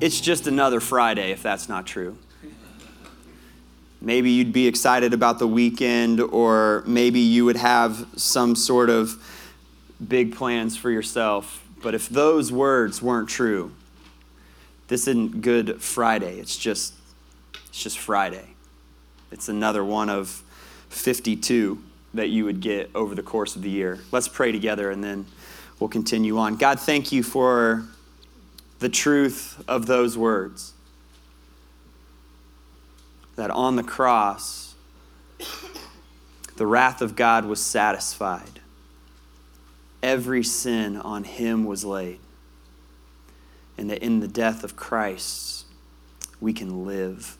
it's just another Friday if that's not true. Maybe you'd be excited about the weekend, or maybe you would have some sort of big plans for yourself. But if those words weren't true, this isn't Good Friday. It's just, it's just Friday. It's another one of 52 that you would get over the course of the year. Let's pray together and then we'll continue on. God, thank you for the truth of those words that on the cross, the wrath of God was satisfied. Every sin on him was laid. And that in the death of Christ, we can live.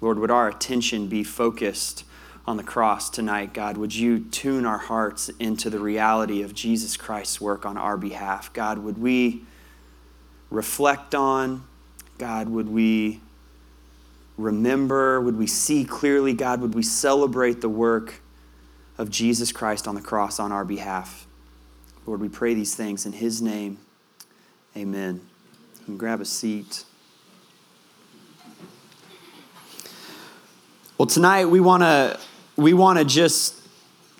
Lord, would our attention be focused on the cross tonight, God? Would you tune our hearts into the reality of Jesus Christ's work on our behalf? God, would we reflect on? God, would we remember? Would we see clearly, God? Would we celebrate the work of Jesus Christ on the cross on our behalf? Lord, we pray these things in His name. Amen. And grab a seat. Well, tonight we want to we want to just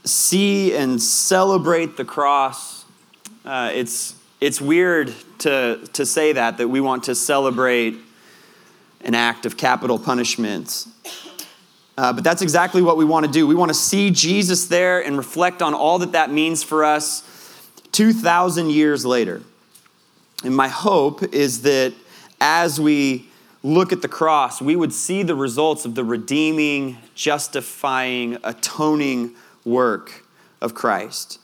see and celebrate the cross. Uh, it's it's weird to to say that that we want to celebrate an act of capital punishment. Uh, but that's exactly what we want to do. We want to see Jesus there and reflect on all that that means for us 2,000 years later. And my hope is that as we look at the cross, we would see the results of the redeeming, justifying, atoning work of Christ.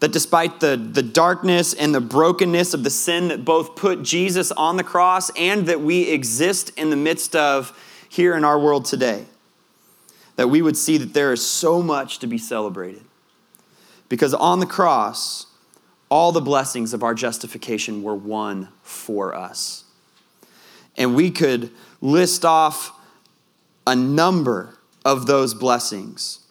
That despite the, the darkness and the brokenness of the sin that both put Jesus on the cross and that we exist in the midst of here in our world today, that we would see that there is so much to be celebrated. Because on the cross, all the blessings of our justification were won for us. And we could list off a number of those blessings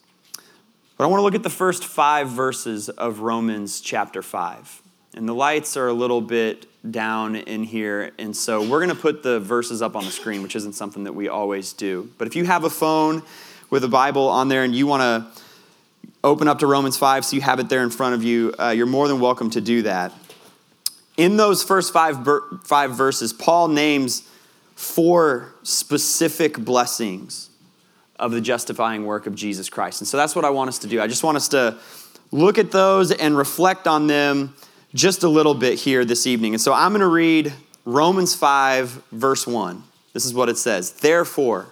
but I want to look at the first five verses of Romans chapter 5. And the lights are a little bit down in here, and so we're going to put the verses up on the screen, which isn't something that we always do. But if you have a phone with a Bible on there and you want to open up to Romans 5 so you have it there in front of you, uh, you're more than welcome to do that. In those first five, five verses, Paul names four specific blessings of the justifying work of Jesus Christ. And so that's what I want us to do. I just want us to look at those and reflect on them just a little bit here this evening. And so I'm going to read Romans 5, verse 1. This is what it says Therefore,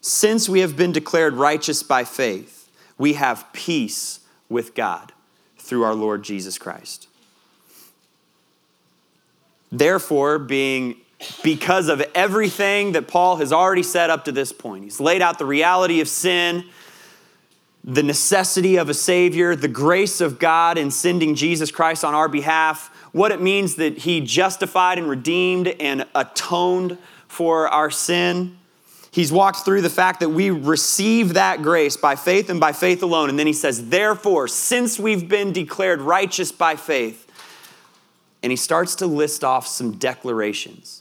since we have been declared righteous by faith, we have peace with God through our Lord Jesus Christ. Therefore, being because of everything that Paul has already said up to this point. He's laid out the reality of sin, the necessity of a Savior, the grace of God in sending Jesus Christ on our behalf, what it means that He justified and redeemed and atoned for our sin. He's walked through the fact that we receive that grace by faith and by faith alone. And then he says, Therefore, since we've been declared righteous by faith, and he starts to list off some declarations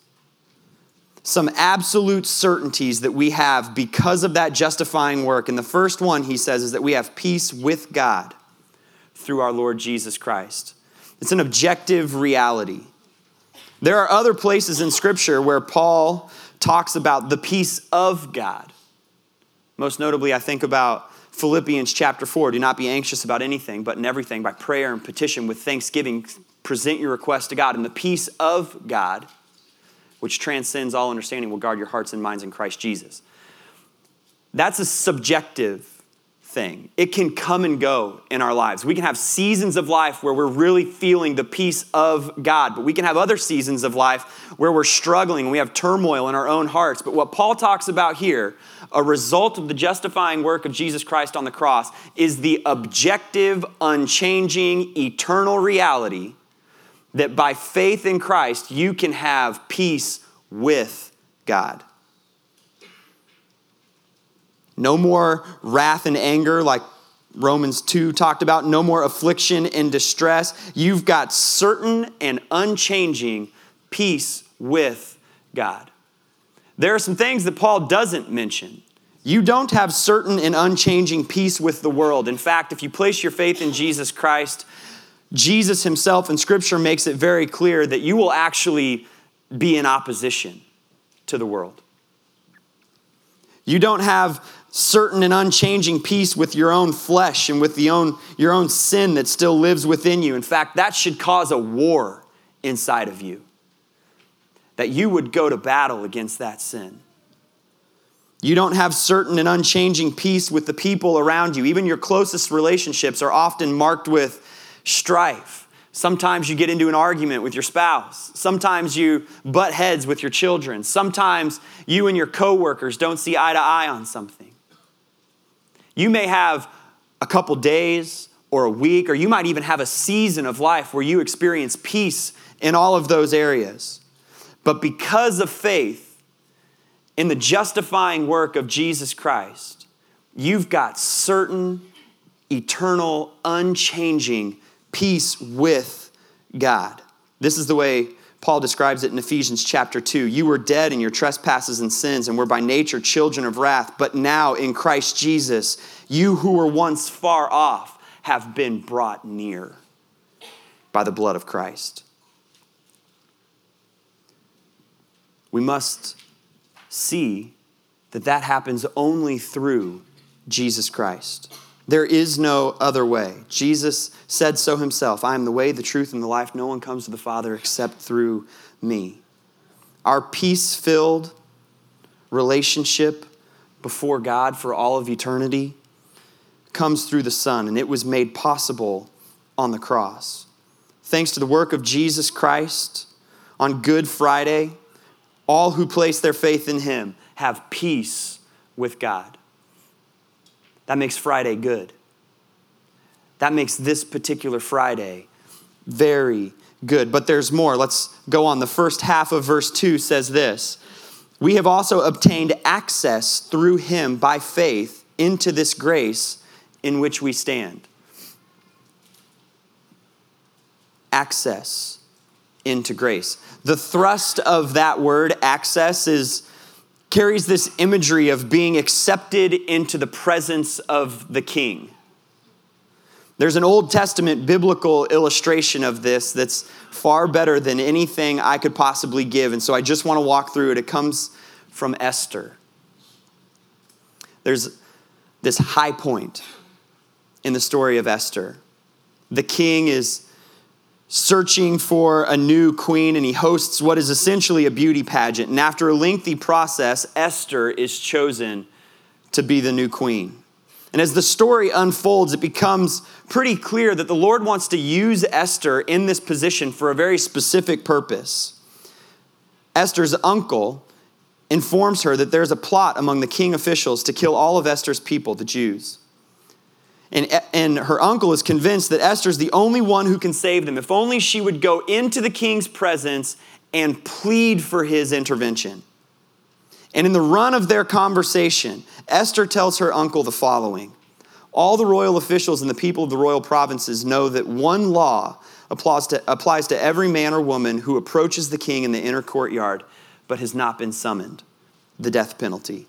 some absolute certainties that we have because of that justifying work. And the first one, he says, is that we have peace with God through our Lord Jesus Christ. It's an objective reality. There are other places in Scripture where Paul talks about the peace of God. Most notably, I think about Philippians chapter 4. Do not be anxious about anything, but in everything, by prayer and petition with thanksgiving, present your request to God. And the peace of God which transcends all understanding, will guard your hearts and minds in Christ Jesus. That's a subjective thing. It can come and go in our lives. We can have seasons of life where we're really feeling the peace of God, but we can have other seasons of life where we're struggling and we have turmoil in our own hearts. But what Paul talks about here, a result of the justifying work of Jesus Christ on the cross, is the objective, unchanging, eternal reality that by faith in Christ, you can have peace with God. No more wrath and anger like Romans 2 talked about. No more affliction and distress. You've got certain and unchanging peace with God. There are some things that Paul doesn't mention. You don't have certain and unchanging peace with the world. In fact, if you place your faith in Jesus Christ, Jesus himself in Scripture makes it very clear that you will actually be in opposition to the world. You don't have certain and unchanging peace with your own flesh and with the own, your own sin that still lives within you. In fact, that should cause a war inside of you. That you would go to battle against that sin. You don't have certain and unchanging peace with the people around you. Even your closest relationships are often marked with strife. Sometimes you get into an argument with your spouse. Sometimes you butt heads with your children. Sometimes you and your coworkers don't see eye to eye on something. You may have a couple days or a week, or you might even have a season of life where you experience peace in all of those areas. But because of faith in the justifying work of Jesus Christ, you've got certain, eternal, unchanging peace with God. This is the way Paul describes it in Ephesians chapter 2. You were dead in your trespasses and sins and were by nature children of wrath, but now in Christ Jesus, you who were once far off have been brought near by the blood of Christ. We must see that that happens only through Jesus Christ. There is no other way. Jesus said so himself I am the way, the truth, and the life. No one comes to the Father except through me. Our peace filled relationship before God for all of eternity comes through the Son, and it was made possible on the cross. Thanks to the work of Jesus Christ on Good Friday, all who place their faith in Him have peace with God. That makes Friday good. That makes this particular Friday very good. But there's more. Let's go on. The first half of verse 2 says this We have also obtained access through him by faith into this grace in which we stand. Access into grace. The thrust of that word, access, is carries this imagery of being accepted into the presence of the king. There's an Old Testament biblical illustration of this that's far better than anything I could possibly give. And so I just want to walk through it. It comes from Esther. There's this high point in the story of Esther. The king is searching for a new queen, and he hosts what is essentially a beauty pageant. And after a lengthy process, Esther is chosen to be the new queen. And as the story unfolds, it becomes pretty clear that the Lord wants to use Esther in this position for a very specific purpose. Esther's uncle informs her that there's a plot among the king officials to kill all of Esther's people, the Jews. And, and her uncle is convinced that Esther's the only one who can save them. If only she would go into the king's presence and plead for his intervention. And in the run of their conversation, Esther tells her uncle the following All the royal officials and the people of the royal provinces know that one law applies to, applies to every man or woman who approaches the king in the inner courtyard but has not been summoned the death penalty.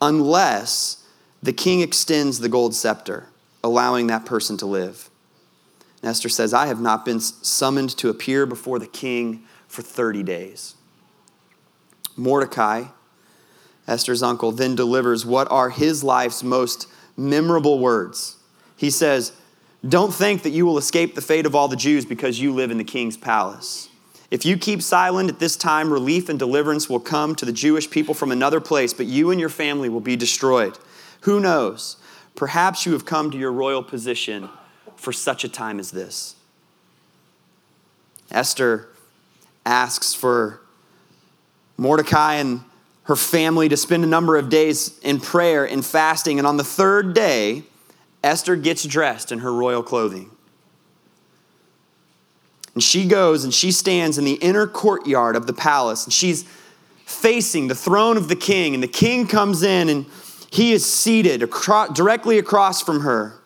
Unless the king extends the gold scepter allowing that person to live. And Esther says, I have not been summoned to appear before the king for 30 days. Mordecai, Esther's uncle, then delivers what are his life's most memorable words. He says, Don't think that you will escape the fate of all the Jews because you live in the king's palace. If you keep silent at this time, relief and deliverance will come to the Jewish people from another place, but you and your family will be destroyed. Who knows? Perhaps you have come to your royal position for such a time as this. Esther asks for Mordecai and her family to spend a number of days in prayer and fasting. And on the third day, Esther gets dressed in her royal clothing. And she goes and she stands in the inner courtyard of the palace. And she's facing the throne of the king. And the king comes in and he is seated across, directly across from her.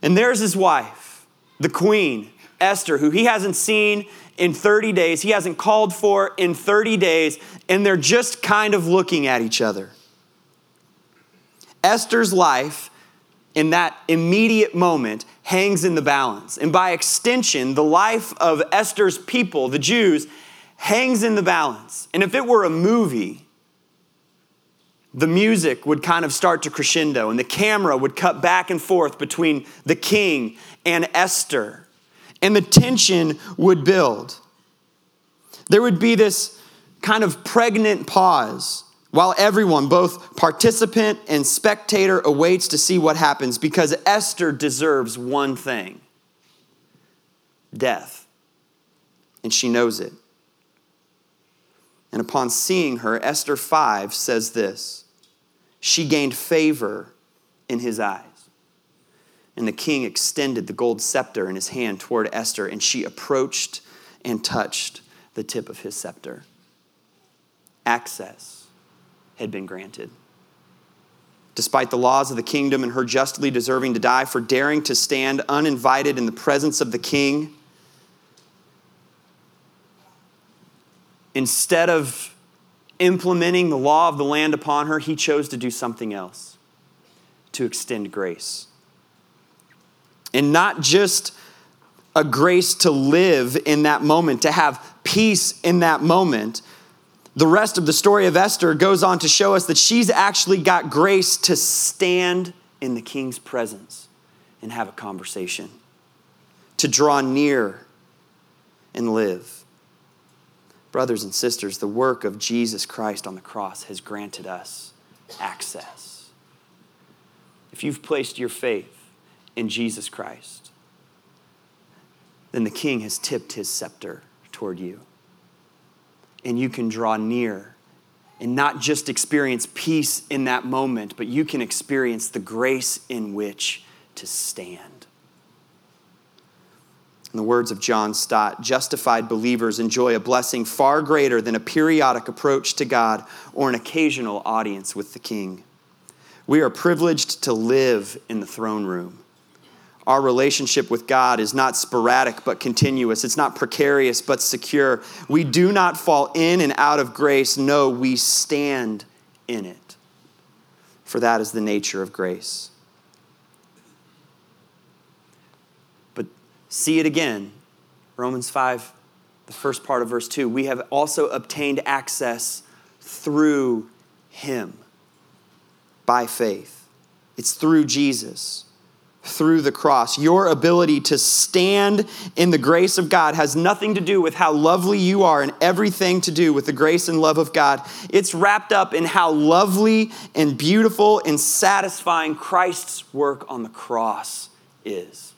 And there's his wife, the queen, Esther, who he hasn't seen in 30 days, he hasn't called for in 30 days, and they're just kind of looking at each other. Esther's life in that immediate moment hangs in the balance. And by extension, the life of Esther's people, the Jews, hangs in the balance. And if it were a movie, the music would kind of start to crescendo and the camera would cut back and forth between the king and Esther. And the tension would build. There would be this kind of pregnant pause while everyone, both participant and spectator, awaits to see what happens because Esther deserves one thing death. And she knows it. And upon seeing her, Esther 5 says this She gained favor in his eyes. And the king extended the gold scepter in his hand toward Esther, and she approached and touched the tip of his scepter. Access had been granted. Despite the laws of the kingdom and her justly deserving to die for daring to stand uninvited in the presence of the king, instead of implementing the law of the land upon her, he chose to do something else to extend grace. And not just a grace to live in that moment, to have peace in that moment, the rest of the story of Esther goes on to show us that she's actually got grace to stand in the king's presence and have a conversation, to draw near and live. Brothers and sisters, the work of Jesus Christ on the cross has granted us access. If you've placed your faith in Jesus Christ, then the king has tipped his scepter toward you and you can draw near and not just experience peace in that moment, but you can experience the grace in which to stand. In the words of John Stott, justified believers enjoy a blessing far greater than a periodic approach to God or an occasional audience with the King. We are privileged to live in the throne room our relationship with God is not sporadic but continuous. It's not precarious but secure. We do not fall in and out of grace. No, we stand in it. For that is the nature of grace. See it again. Romans 5, the first part of verse 2. We have also obtained access through Him by faith. It's through Jesus through the cross. Your ability to stand in the grace of God has nothing to do with how lovely you are and everything to do with the grace and love of God. It's wrapped up in how lovely and beautiful and satisfying Christ's work on the cross is.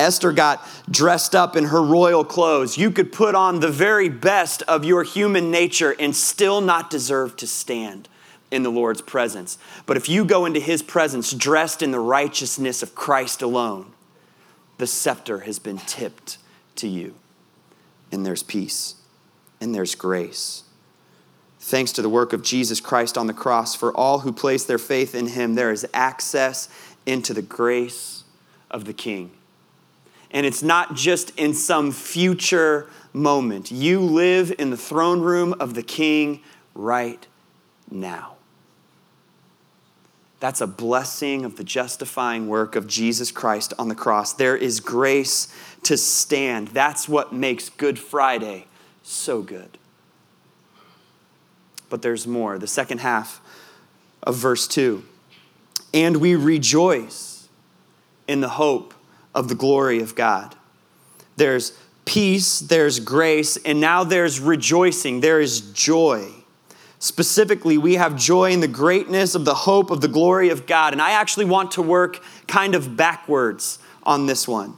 Esther got dressed up in her royal clothes. You could put on the very best of your human nature and still not deserve to stand in the Lord's presence. But if you go into his presence dressed in the righteousness of Christ alone, the scepter has been tipped to you. And there's peace and there's grace. Thanks to the work of Jesus Christ on the cross, for all who place their faith in him, there is access into the grace of the King. And it's not just in some future moment. You live in the throne room of the King right now. That's a blessing of the justifying work of Jesus Christ on the cross. There is grace to stand. That's what makes Good Friday so good. But there's more. The second half of verse 2 and we rejoice in the hope of the glory of God. There's peace, there's grace, and now there's rejoicing, there is joy. Specifically, we have joy in the greatness of the hope of the glory of God. And I actually want to work kind of backwards on this one.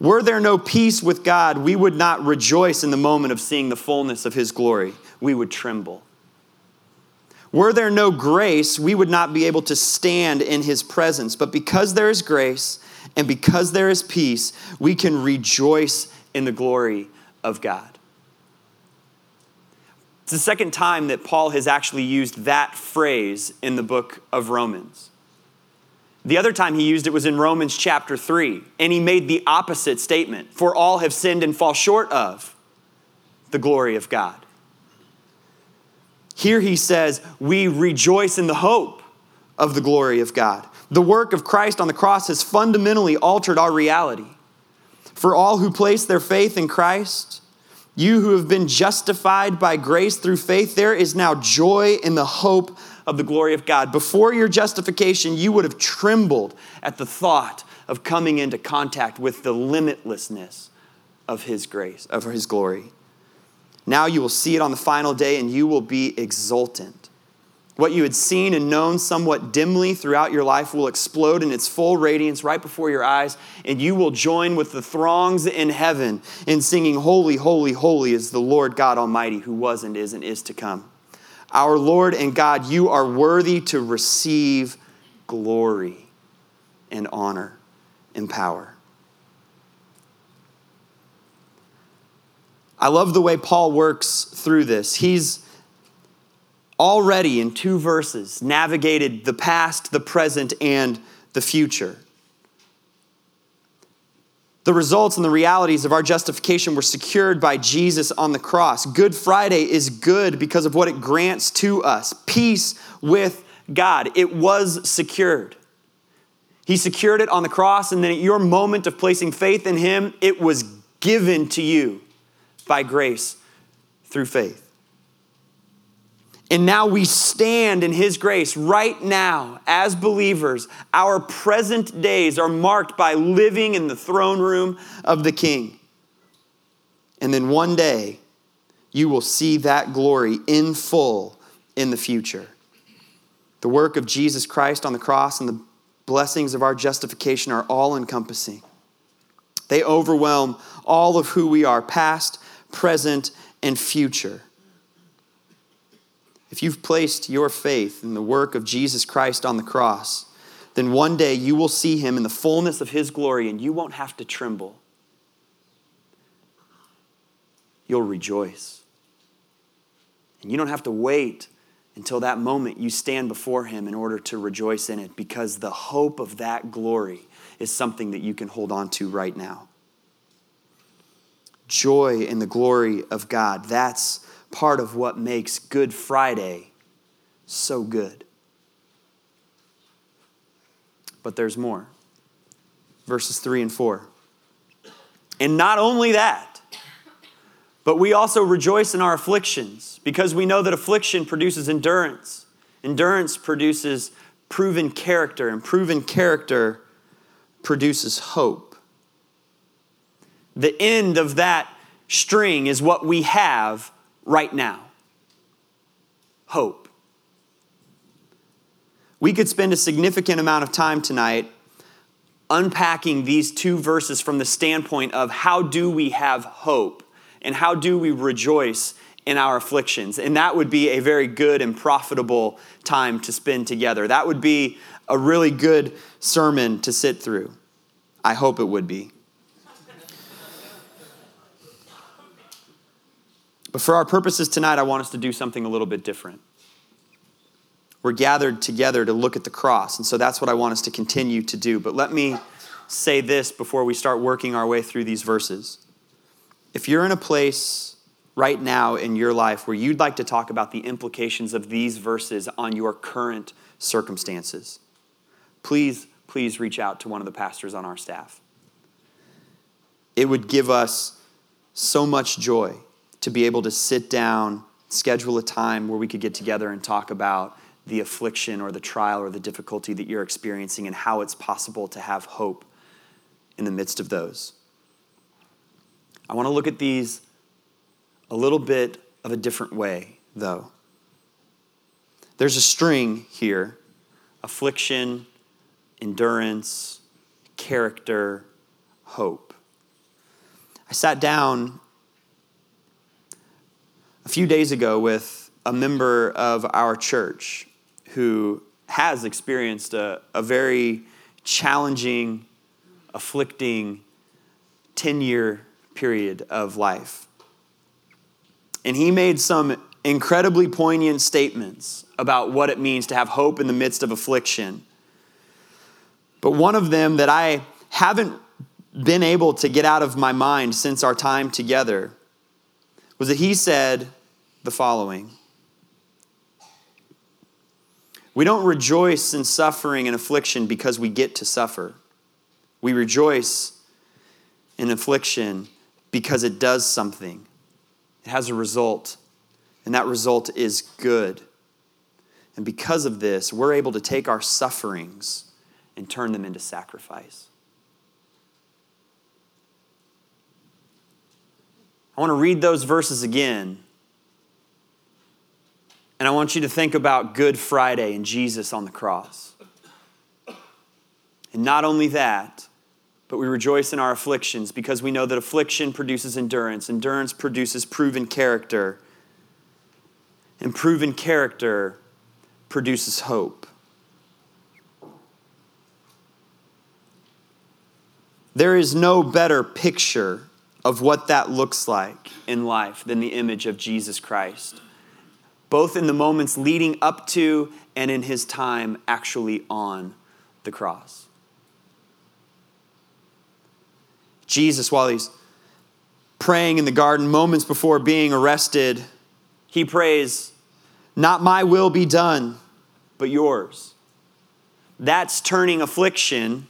Were there no peace with God, we would not rejoice in the moment of seeing the fullness of His glory. We would tremble. Were there no grace, we would not be able to stand in His presence. But because there is grace and because there is peace, we can rejoice in the glory of God. It's the second time that Paul has actually used that phrase in the book of Romans. The other time he used it was in Romans chapter 3, and he made the opposite statement For all have sinned and fall short of the glory of God. Here he says, We rejoice in the hope of the glory of God. The work of Christ on the cross has fundamentally altered our reality. For all who place their faith in Christ, you who have been justified by grace through faith, there is now joy in the hope of the glory of God. Before your justification, you would have trembled at the thought of coming into contact with the limitlessness of His grace, of His glory. Now you will see it on the final day and you will be exultant. What you had seen and known somewhat dimly throughout your life will explode in its full radiance right before your eyes, and you will join with the throngs in heaven in singing, Holy, holy, holy is the Lord God Almighty, who was and is and is to come. Our Lord and God, you are worthy to receive glory and honor and power. I love the way Paul works through this. He's already in two verses navigated the past, the present, and the future. The results and the realities of our justification were secured by Jesus on the cross. Good Friday is good because of what it grants to us peace with God. It was secured. He secured it on the cross, and then at your moment of placing faith in Him, it was given to you by grace through faith. And now we stand in His grace right now as believers. Our present days are marked by living in the throne room of the King. And then one day, you will see that glory in full in the future. The work of Jesus Christ on the cross and the blessings of our justification are all encompassing. They overwhelm all of who we are, past, present, and future. If you've placed your faith in the work of Jesus Christ on the cross, then one day you will see him in the fullness of his glory and you won't have to tremble. You'll rejoice. And you don't have to wait until that moment you stand before him in order to rejoice in it because the hope of that glory is something that you can hold on to right now. Joy in the glory of God. That's part of what makes Good Friday so good. But there's more. Verses 3 and 4. And not only that, but we also rejoice in our afflictions because we know that affliction produces endurance. Endurance produces proven character, and proven character produces hope. The end of that string is what we have right now hope. We could spend a significant amount of time tonight unpacking these two verses from the standpoint of how do we have hope and how do we rejoice in our afflictions. And that would be a very good and profitable time to spend together. That would be a really good sermon to sit through. I hope it would be. But for our purposes tonight, I want us to do something a little bit different. We're gathered together to look at the cross, and so that's what I want us to continue to do. But let me say this before we start working our way through these verses. If you're in a place right now in your life where you'd like to talk about the implications of these verses on your current circumstances, please, please reach out to one of the pastors on our staff. It would give us so much joy to be able to sit down, schedule a time where we could get together and talk about the affliction or the trial or the difficulty that you're experiencing and how it's possible to have hope in the midst of those. I want to look at these a little bit of a different way, though. There's a string here affliction, endurance, character, hope. I sat down a few days ago with a member of our church who has experienced a, a very challenging, afflicting 10 year period of life. And he made some incredibly poignant statements about what it means to have hope in the midst of affliction. But one of them that I haven't been able to get out of my mind since our time together was that he said the following We don't rejoice in suffering and affliction because we get to suffer. We rejoice in affliction because it does something, it has a result, and that result is good. And because of this, we're able to take our sufferings and turn them into sacrifice. I want to read those verses again. And I want you to think about Good Friday and Jesus on the cross. And not only that, but we rejoice in our afflictions because we know that affliction produces endurance, endurance produces proven character, and proven character produces hope. There is no better picture of what that looks like in life than the image of Jesus Christ, both in the moments leading up to and in his time actually on the cross. Jesus, while he's praying in the garden moments before being arrested, he prays, Not my will be done, but yours. That's turning affliction,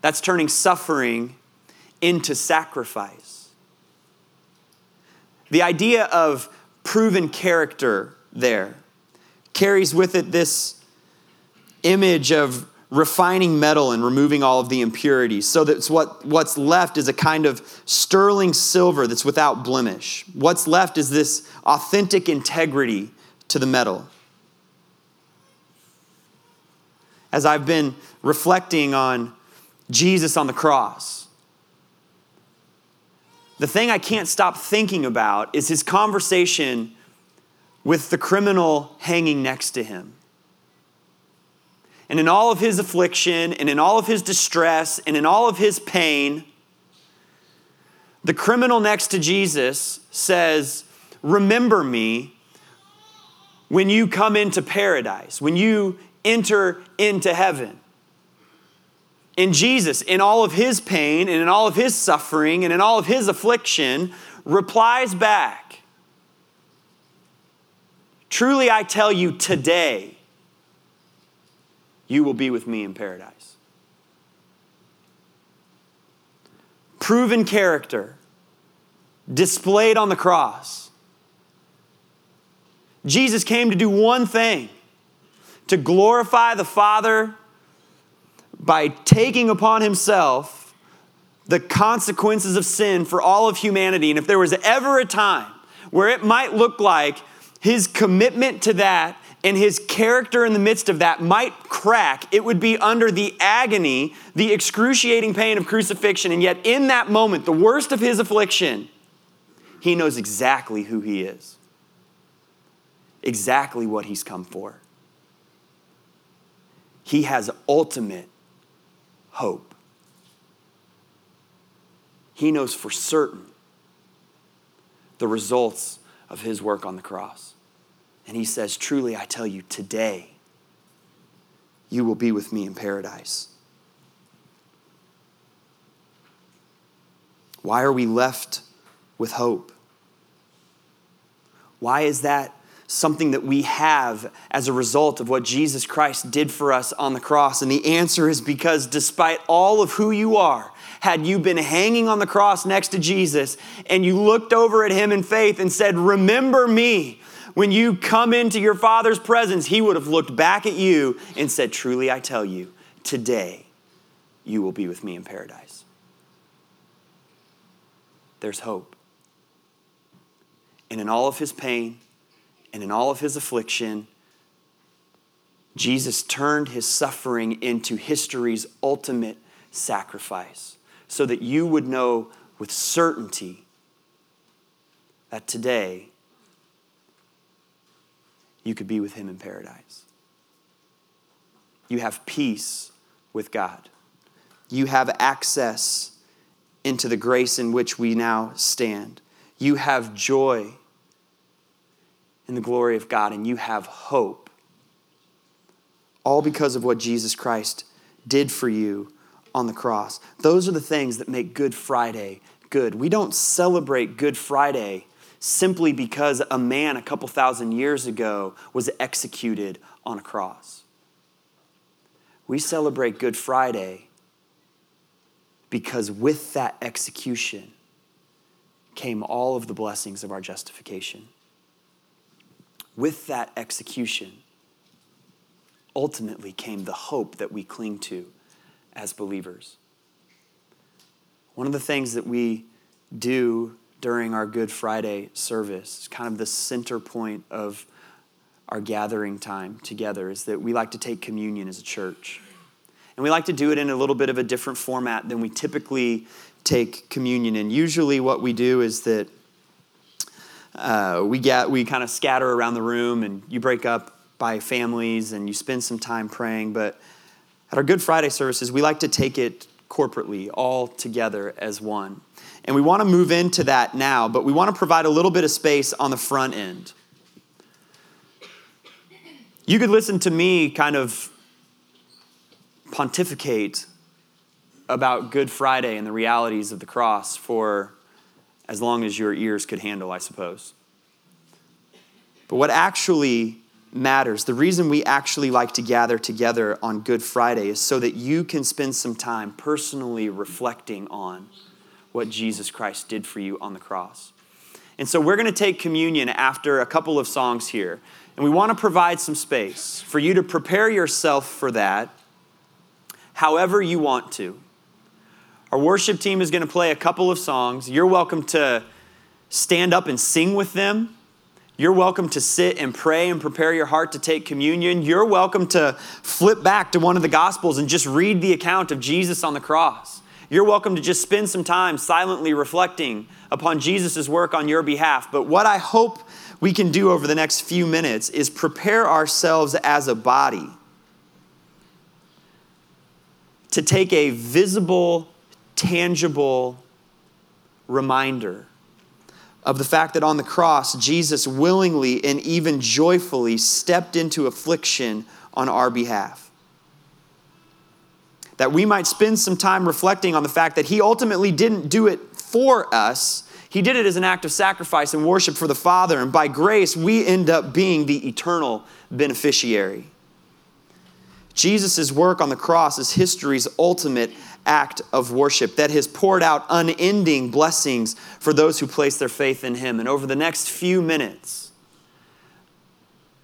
that's turning suffering into sacrifice. The idea of proven character there. Carries with it this image of refining metal and removing all of the impurities. So that what, what's left is a kind of sterling silver that's without blemish. What's left is this authentic integrity to the metal. As i've been reflecting on jesus on the cross the thing i can't stop thinking about is his conversation with the criminal hanging next to him and in all of his affliction, and in all of his distress, and in all of his pain, the criminal next to Jesus says, Remember me when you come into paradise, when you enter into heaven. And Jesus, in all of his pain and in all of his suffering and in all of his affliction, replies back Truly I tell you today, you will be with me in paradise. Proven character displayed on the cross. Jesus came to do one thing to glorify the Father by taking upon himself the consequences of sin for all of humanity. And if there was ever a time where it might look like his commitment to that and his character in the midst of that might crack, it would be under the agony, the excruciating pain of crucifixion. And yet, in that moment, the worst of his affliction, he knows exactly who he is, exactly what he's come for. He has ultimate hope. He knows for certain the results of his work on the cross. And he says, Truly, I tell you, today you will be with me in paradise. Why are we left with hope? Why is that something that we have as a result of what Jesus Christ did for us on the cross? And the answer is because despite all of who you are, had you been hanging on the cross next to Jesus and you looked over at him in faith and said, Remember me when you come into your Father's presence, He would have looked back at you and said, Truly, I tell you, today you will be with me in paradise. There's hope. And in all of His pain and in all of His affliction, Jesus turned His suffering into history's ultimate sacrifice so that you would know with certainty that today you could be with him in paradise. You have peace with God. You have access into the grace in which we now stand. You have joy in the glory of God, and you have hope. All because of what Jesus Christ did for you on the cross. Those are the things that make Good Friday good. We don't celebrate Good Friday simply because a man a couple thousand years ago was executed on a cross. We celebrate Good Friday because with that execution came all of the blessings of our justification. With that execution, ultimately came the hope that we cling to as believers. One of the things that we do during our Good Friday service, kind of the center point of our gathering time together, is that we like to take communion as a church. And we like to do it in a little bit of a different format than we typically take communion in. Usually, what we do is that uh, we get we kind of scatter around the room, and you break up by families, and you spend some time praying. But at our Good Friday services, we like to take it corporately, all together as one. And we want to move into that now, but we want to provide a little bit of space on the front end. You could listen to me kind of pontificate about Good Friday and the realities of the cross for as long as your ears could handle, I suppose. But what actually matters. The reason we actually like to gather together on Good Friday is so that you can spend some time personally reflecting on what Jesus Christ did for you on the cross. And so we're going to take communion after a couple of songs here. And we want to provide some space for you to prepare yourself for that however you want to. Our worship team is going to play a couple of songs. You're welcome to stand up and sing with them. You're welcome to sit and pray and prepare your heart to take communion. You're welcome to flip back to one of the Gospels and just read the account of Jesus on the cross. You're welcome to just spend some time silently reflecting upon Jesus' work on your behalf. But what I hope we can do over the next few minutes is prepare ourselves as a body to take a visible, tangible reminder of the fact that on the cross, Jesus willingly and even joyfully stepped into affliction on our behalf. That we might spend some time reflecting on the fact that He ultimately didn't do it for us, He did it as an act of sacrifice and worship for the Father. And by grace, we end up being the eternal beneficiary. Jesus' work on the cross is history's ultimate act of worship that has poured out unending blessings for those who place their faith in Him. And over the next few minutes,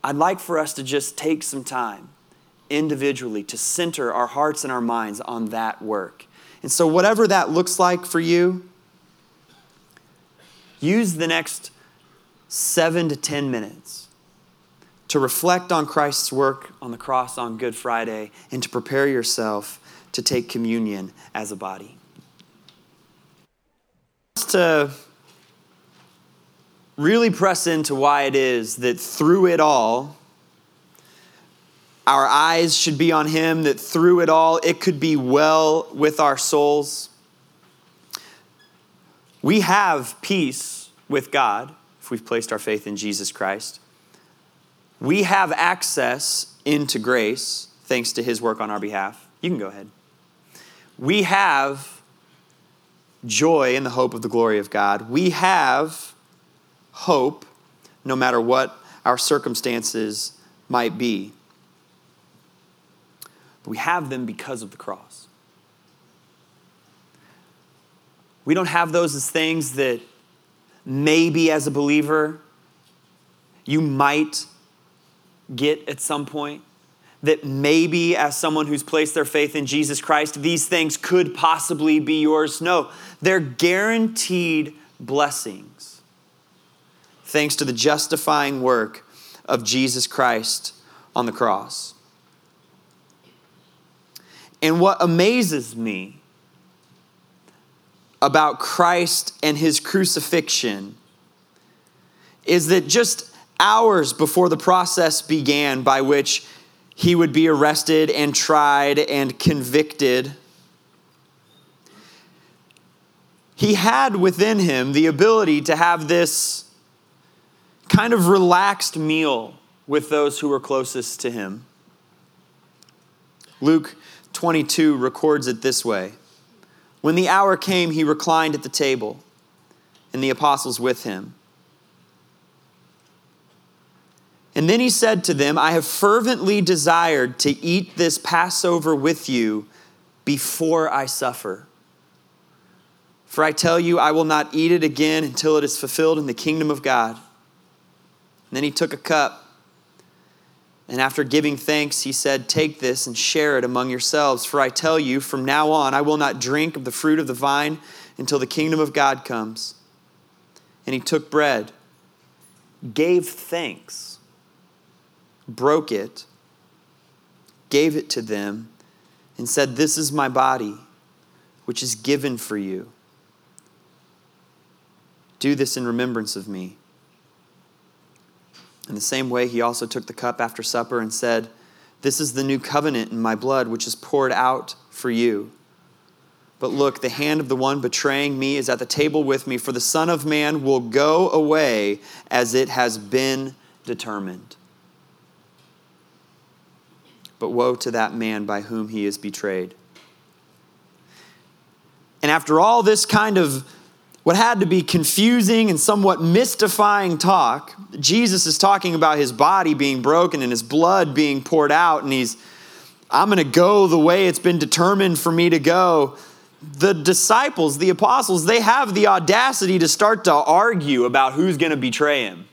I'd like for us to just take some time individually to center our hearts and our minds on that work. And so, whatever that looks like for you, use the next seven to 10 minutes to reflect on Christ's work on the cross on Good Friday and to prepare yourself to take communion as a body. Just To really press into why it is that through it all, our eyes should be on Him, that through it all, it could be well with our souls. We have peace with God if we've placed our faith in Jesus Christ. We have access into grace thanks to His work on our behalf. You can go ahead we have joy in the hope of the glory of God. We have hope no matter what our circumstances might be. We have them because of the cross. We don't have those as things that maybe as a believer you might get at some point that maybe as someone who's placed their faith in Jesus Christ, these things could possibly be yours. No, they're guaranteed blessings thanks to the justifying work of Jesus Christ on the cross. And what amazes me about Christ and his crucifixion is that just hours before the process began by which he would be arrested and tried and convicted. He had within him the ability to have this kind of relaxed meal with those who were closest to him. Luke 22 records it this way When the hour came, he reclined at the table, and the apostles with him. And then he said to them, I have fervently desired to eat this Passover with you before I suffer. For I tell you, I will not eat it again until it is fulfilled in the kingdom of God. And then he took a cup. And after giving thanks, he said, Take this and share it among yourselves. For I tell you, from now on, I will not drink of the fruit of the vine until the kingdom of God comes. And he took bread, gave thanks, broke it, gave it to them, and said, This is my body, which is given for you. Do this in remembrance of me. In the same way, he also took the cup after supper and said, This is the new covenant in my blood, which is poured out for you. But look, the hand of the one betraying me is at the table with me, for the Son of Man will go away as it has been determined. But woe to that man by whom he is betrayed. And after all this kind of what had to be confusing and somewhat mystifying talk, Jesus is talking about his body being broken and his blood being poured out, and he's, I'm going to go the way it's been determined for me to go. The disciples, the apostles, they have the audacity to start to argue about who's going to betray him,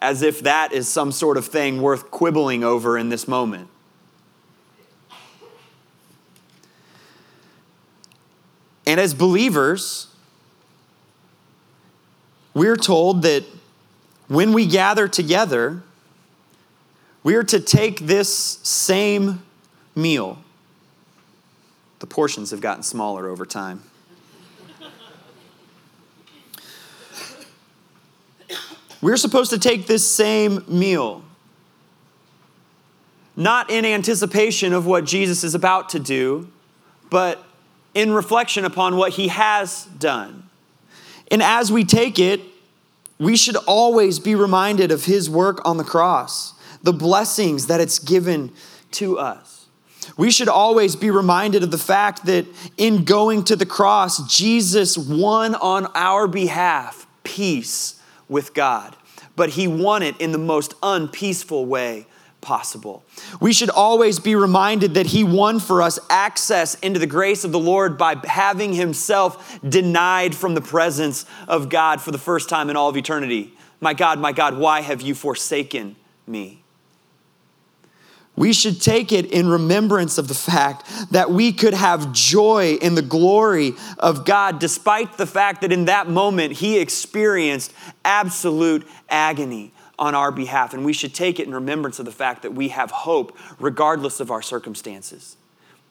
as if that is some sort of thing worth quibbling over in this moment. And as believers, we're told that when we gather together, we are to take this same meal. The portions have gotten smaller over time. We're supposed to take this same meal, not in anticipation of what Jesus is about to do, but in reflection upon what he has done. And as we take it, we should always be reminded of his work on the cross, the blessings that it's given to us. We should always be reminded of the fact that in going to the cross, Jesus won on our behalf peace with God, but he won it in the most unpeaceful way possible. We should always be reminded that He won for us access into the grace of the Lord by having Himself denied from the presence of God for the first time in all of eternity. My God, my God, why have you forsaken me? We should take it in remembrance of the fact that we could have joy in the glory of God, despite the fact that in that moment He experienced absolute agony on our behalf. And we should take it in remembrance of the fact that we have hope regardless of our circumstances.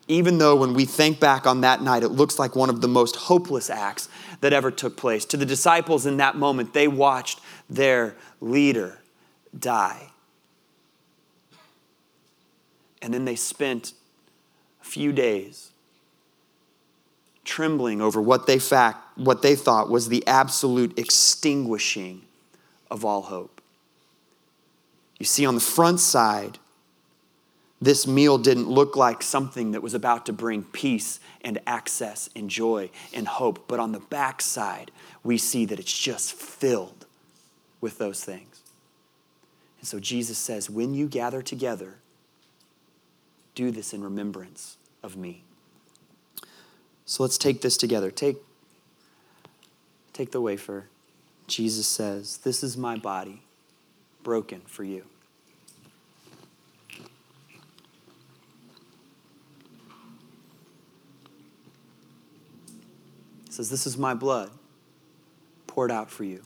Even though when we think back on that night, it looks like one of the most hopeless acts that ever took place. To the disciples in that moment, they watched their leader die. And then they spent a few days trembling over what they, fact, what they thought was the absolute extinguishing of all hope. You see, on the front side, this meal didn't look like something that was about to bring peace and access and joy and hope. But on the back side, we see that it's just filled with those things. And so Jesus says, when you gather together, do this in remembrance of me. So let's take this together. Take, take the wafer. Jesus says, This is my body broken for you. Says, This is my blood poured out for you.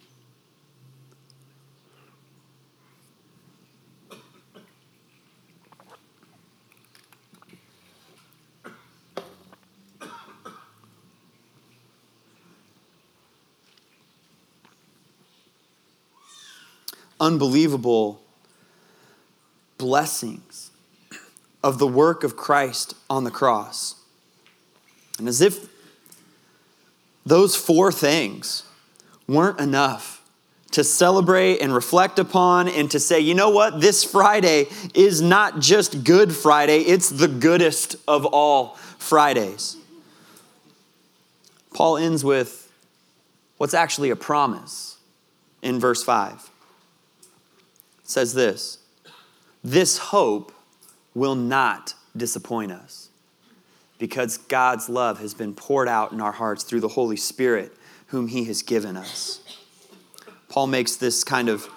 Unbelievable blessings of the work of Christ on the cross. And as if those four things weren't enough to celebrate and reflect upon and to say, you know what, this Friday is not just Good Friday, it's the goodest of all Fridays. Paul ends with what's actually a promise in verse 5. Says this This hope will not disappoint us because God's love has been poured out in our hearts through the Holy Spirit, whom He has given us. Paul makes this kind of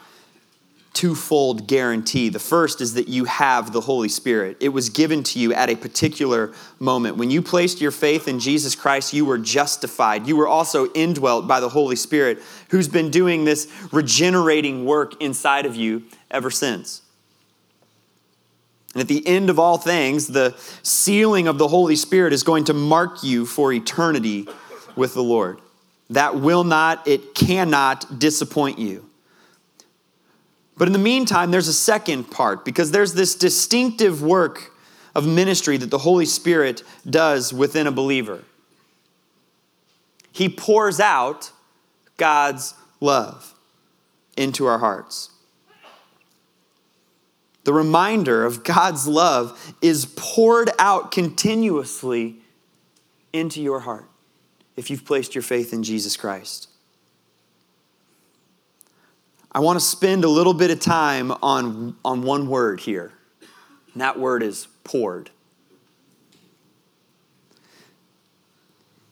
twofold guarantee. The first is that you have the Holy Spirit. It was given to you at a particular moment. When you placed your faith in Jesus Christ, you were justified. You were also indwelt by the Holy Spirit, who's been doing this regenerating work inside of you ever since. And at the end of all things, the sealing of the Holy Spirit is going to mark you for eternity with the Lord. That will not, it cannot disappoint you. But in the meantime, there's a second part because there's this distinctive work of ministry that the Holy Spirit does within a believer. He pours out God's love into our hearts. The reminder of God's love is poured out continuously into your heart if you've placed your faith in Jesus Christ. I want to spend a little bit of time on, on one word here, and that word is poured.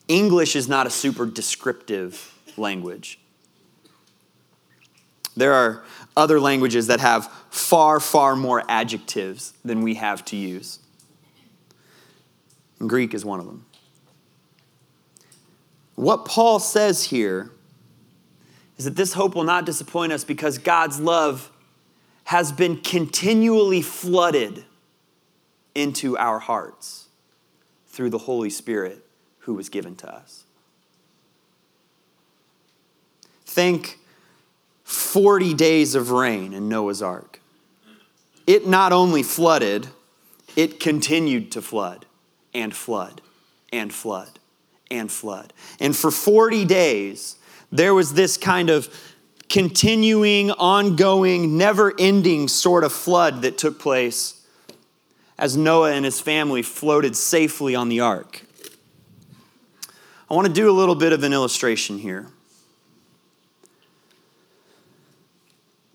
English is not a super descriptive language. There are other languages that have far, far more adjectives than we have to use. And Greek is one of them. What Paul says here is that this hope will not disappoint us because God's love has been continually flooded into our hearts through the Holy Spirit who was given to us. Think 40 days of rain in Noah's ark. It not only flooded, it continued to flood and flood and flood and flood. And for 40 days, there was this kind of continuing, ongoing, never ending sort of flood that took place as Noah and his family floated safely on the ark. I want to do a little bit of an illustration here.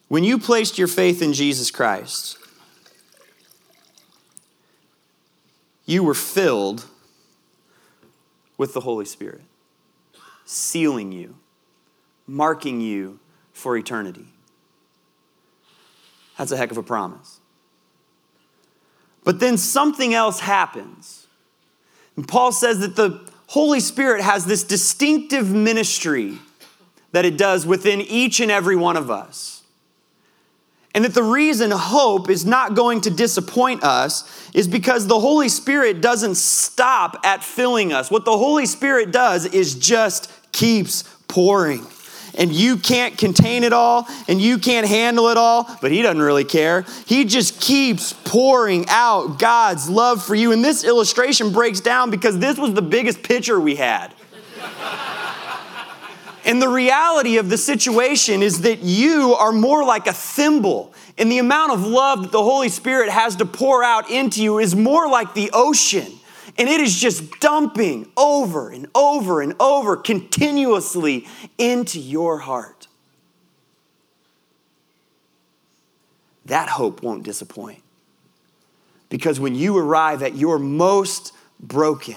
When you placed your faith in Jesus Christ, you were filled with the Holy Spirit, sealing you marking you for eternity. That's a heck of a promise. But then something else happens. And Paul says that the Holy Spirit has this distinctive ministry that it does within each and every one of us. And that the reason hope is not going to disappoint us is because the Holy Spirit doesn't stop at filling us. What the Holy Spirit does is just keeps pouring and you can't contain it all and you can't handle it all, but He doesn't really care. He just keeps pouring out God's love for you. And this illustration breaks down because this was the biggest picture we had. and the reality of the situation is that you are more like a thimble. And the amount of love that the Holy Spirit has to pour out into you is more like the ocean. And it is just dumping over and over and over continuously into your heart. That hope won't disappoint. Because when you arrive at your most broken,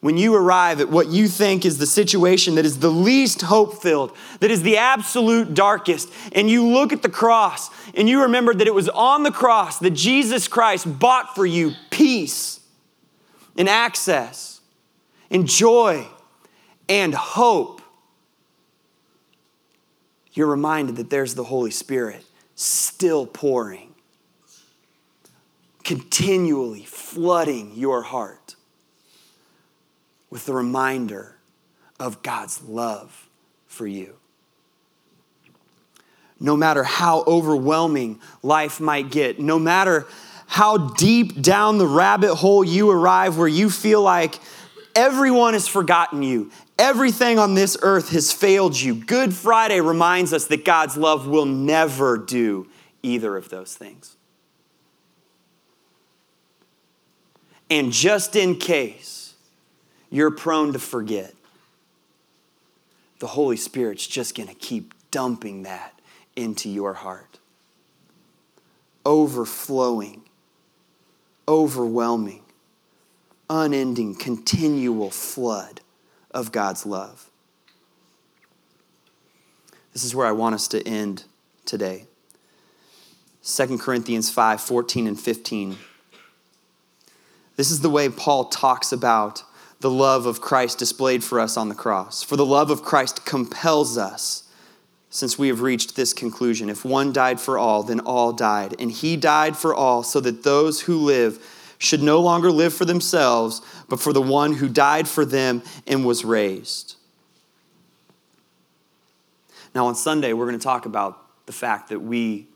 when you arrive at what you think is the situation that is the least hope filled, that is the absolute darkest, and you look at the cross and you remember that it was on the cross that Jesus Christ bought for you peace and access and joy and hope, you're reminded that there's the Holy Spirit still pouring, continually flooding your heart with the reminder of God's love for you. No matter how overwhelming life might get, no matter how deep down the rabbit hole you arrive where you feel like everyone has forgotten you, Everything on this earth has failed you. Good Friday reminds us that God's love will never do either of those things. And just in case you're prone to forget, the Holy Spirit's just going to keep dumping that into your heart. Overflowing, overwhelming, unending, continual flood of God's love. This is where I want us to end today. 2 Corinthians 5 14 and 15. This is the way Paul talks about the love of Christ displayed for us on the cross. For the love of Christ compels us, since we have reached this conclusion. If one died for all, then all died. And he died for all, so that those who live should no longer live for themselves, but for the one who died for them and was raised. Now, on Sunday, we're going to talk about the fact that we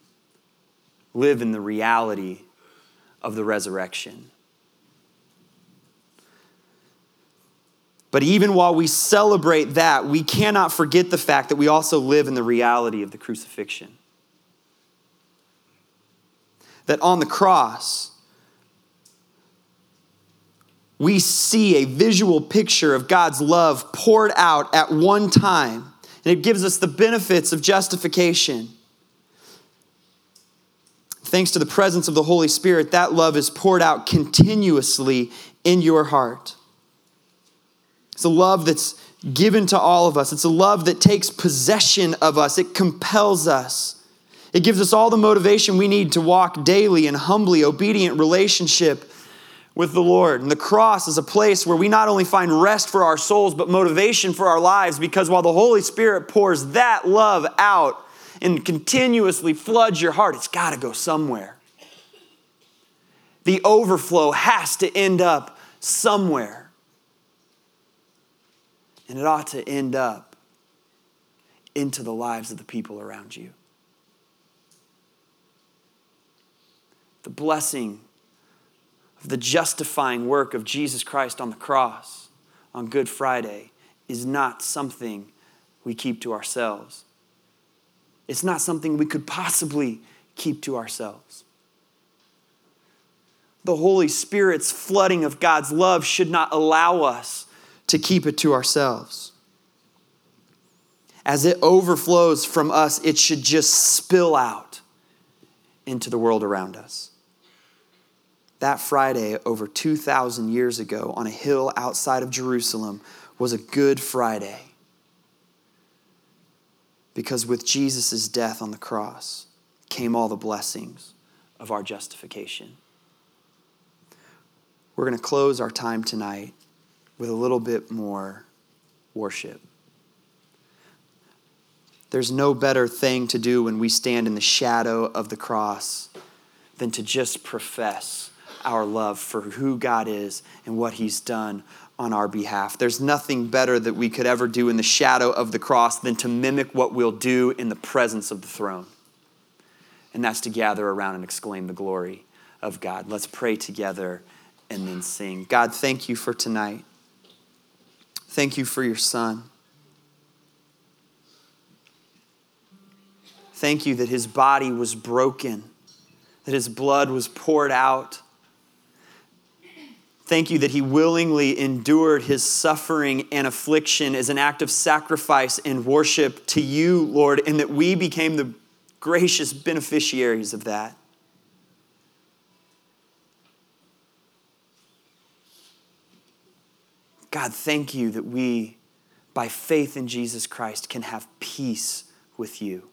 live in the reality of the resurrection. But even while we celebrate that, we cannot forget the fact that we also live in the reality of the crucifixion. That on the cross, we see a visual picture of God's love poured out at one time, and it gives us the benefits of justification. Thanks to the presence of the Holy Spirit, that love is poured out continuously in your heart. It's a love that's given to all of us. It's a love that takes possession of us. It compels us. It gives us all the motivation we need to walk daily in humbly obedient relationship with the Lord. And the cross is a place where we not only find rest for our souls, but motivation for our lives because while the Holy Spirit pours that love out and continuously floods your heart, it's got to go somewhere. The overflow has to end up somewhere. And it ought to end up into the lives of the people around you. The blessing of the justifying work of Jesus Christ on the cross on Good Friday is not something we keep to ourselves. It's not something we could possibly keep to ourselves. The Holy Spirit's flooding of God's love should not allow us to keep it to ourselves. As it overflows from us, it should just spill out into the world around us. That Friday, over 2,000 years ago, on a hill outside of Jerusalem, was a good Friday. Because with Jesus' death on the cross came all the blessings of our justification. We're going to close our time tonight with a little bit more worship. There's no better thing to do when we stand in the shadow of the cross than to just profess our love for who God is and what He's done on our behalf. There's nothing better that we could ever do in the shadow of the cross than to mimic what we'll do in the presence of the throne. And that's to gather around and exclaim the glory of God. Let's pray together and then sing. God, thank you for tonight. Thank you for your son. Thank you that his body was broken, that his blood was poured out. Thank you that he willingly endured his suffering and affliction as an act of sacrifice and worship to you, Lord, and that we became the gracious beneficiaries of that. God, thank you that we, by faith in Jesus Christ, can have peace with you.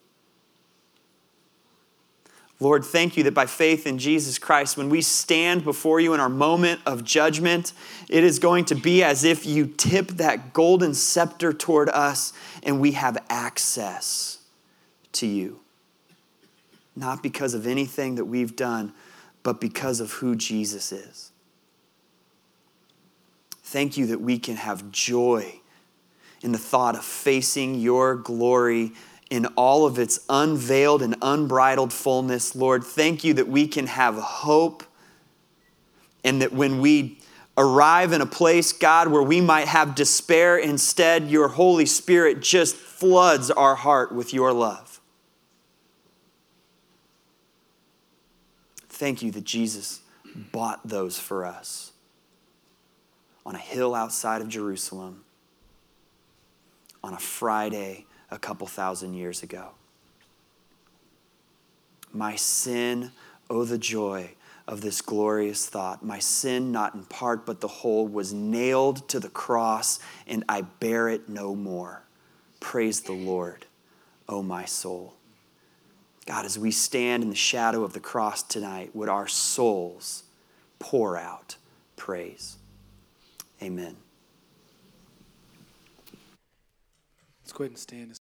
Lord, thank you that by faith in Jesus Christ, when we stand before you in our moment of judgment, it is going to be as if you tip that golden scepter toward us and we have access to you. Not because of anything that we've done, but because of who Jesus is. Thank you that we can have joy in the thought of facing your glory in all of its unveiled and unbridled fullness. Lord, thank you that we can have hope and that when we arrive in a place, God, where we might have despair. Instead, your Holy Spirit just floods our heart with your love. Thank you that Jesus bought those for us on a hill outside of Jerusalem on a Friday a couple thousand years ago. My sin, oh, the joy of this glorious thought. My sin, not in part, but the whole, was nailed to the cross, and I bear it no more. Praise the Lord, O my soul. God, as we stand in the shadow of the cross tonight, would our souls pour out praise. Amen. Let's go ahead and stand.